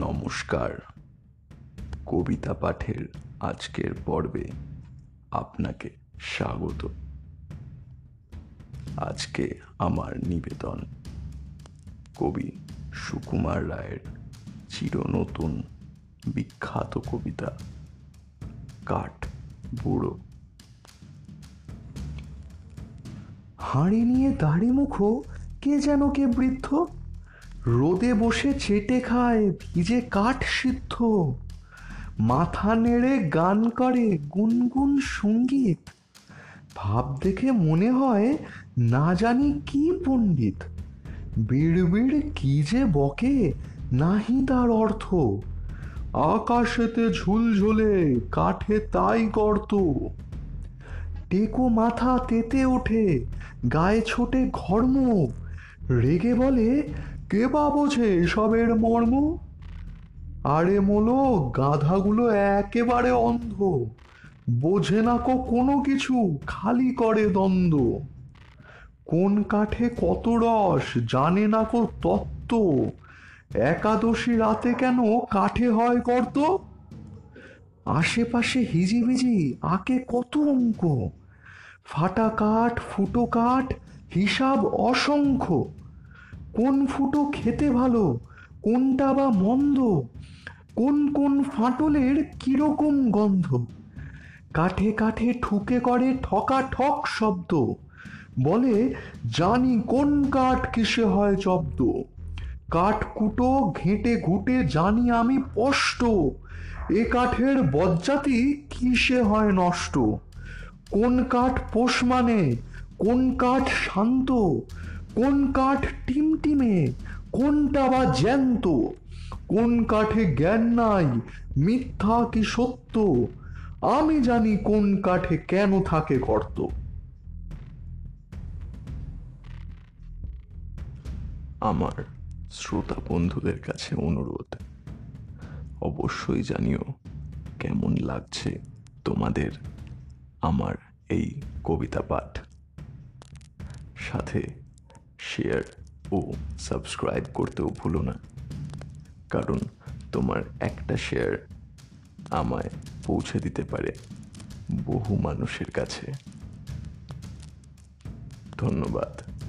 নমস্কার। কবিতা পাঠের আজকের পর্বে আপনাকে স্বাগত। আজকে আমার নিবেদন, কবি সুকুমার রায়ের চিরনতুন বিখ্যাত কবিতা, কাঠ বুড়ো। হাঁড়ি নিয়ে দাড়ি মুখো, কে যেন কে বৃদ্ধ রোদে বসে চেটে খায়, ভিজে কাঠ সিদ্ধ। মাথা নেড়ে গান করে গুনগুন সংগীত। ভাব দেখে মনে হয় না জানি কি পণ্ডিত। বিড়বিড় কি যে বকে, নাহি তার অর্থ। আকাশেতে ঝুলঝুলে কাঠে তাই গর্ত। টেকো মাথা তেতে ওঠে, গায়ে ছোটে ঘর্ম। রেগে বলে কে বা বোঝে এসবের মর্ম? আরে মোলো, গাধাগুলো একেবারে অন্ধ। বোঝে না কো কোনো কিছু, খালি করে দ্বন্দ্ব। কোন কাঠে কত রস, জানে না কো তত্ত্ব। একাদশী রাতে কেন কাঠে হয় কর্ত আশেপাশে হিজিবিজি, আকে কত অঙ্ক? ফাটা কাঠ, ফুটো কাঠ, হিসাব অসংখ্য। কোন ফুটো খেতে ভালো, কোনটা বা মন্দ, কোন কোন ফাটলের কীরকম গন্ধ? কাঠে কাঠে ঠুকে করে ঠকা ঠক শব্দ। বলে, জানি কোন কাঠ কিসে হয় জব্দ। কাঠ কুটো, ঘেঁটে ঘুটে জানি আমি স্পষ্ট। এ কাঠের বজ্জাতি কিসে হয় নষ্ট? কোন কাঠ পোষ মানে কোন কাঠ শান্ত? কোন কাঠ টিমটিমে? কোনটা বা জ্যান্ত? কোন কাঠে জ্ঞান নাই? মিথ্যা কি সত্য? আমি জানি কোন কাঠে কেন থাকে গর্ত। আমার শ্রোতা বন্ধুদের কাছে অনুরোধ, অবশ্যই জানিও কেমন লাগছে তোমাদের আমার এই কবিতা পাঠ। সাথে শেয়ার ও সাবস্ক্রাইব করতেও ভুলো না। কারণ তোমার একটা শেয়ার আমায় পৌঁছে দিতে পারে বহু মানুষের কাছে। ধন্যবাদ।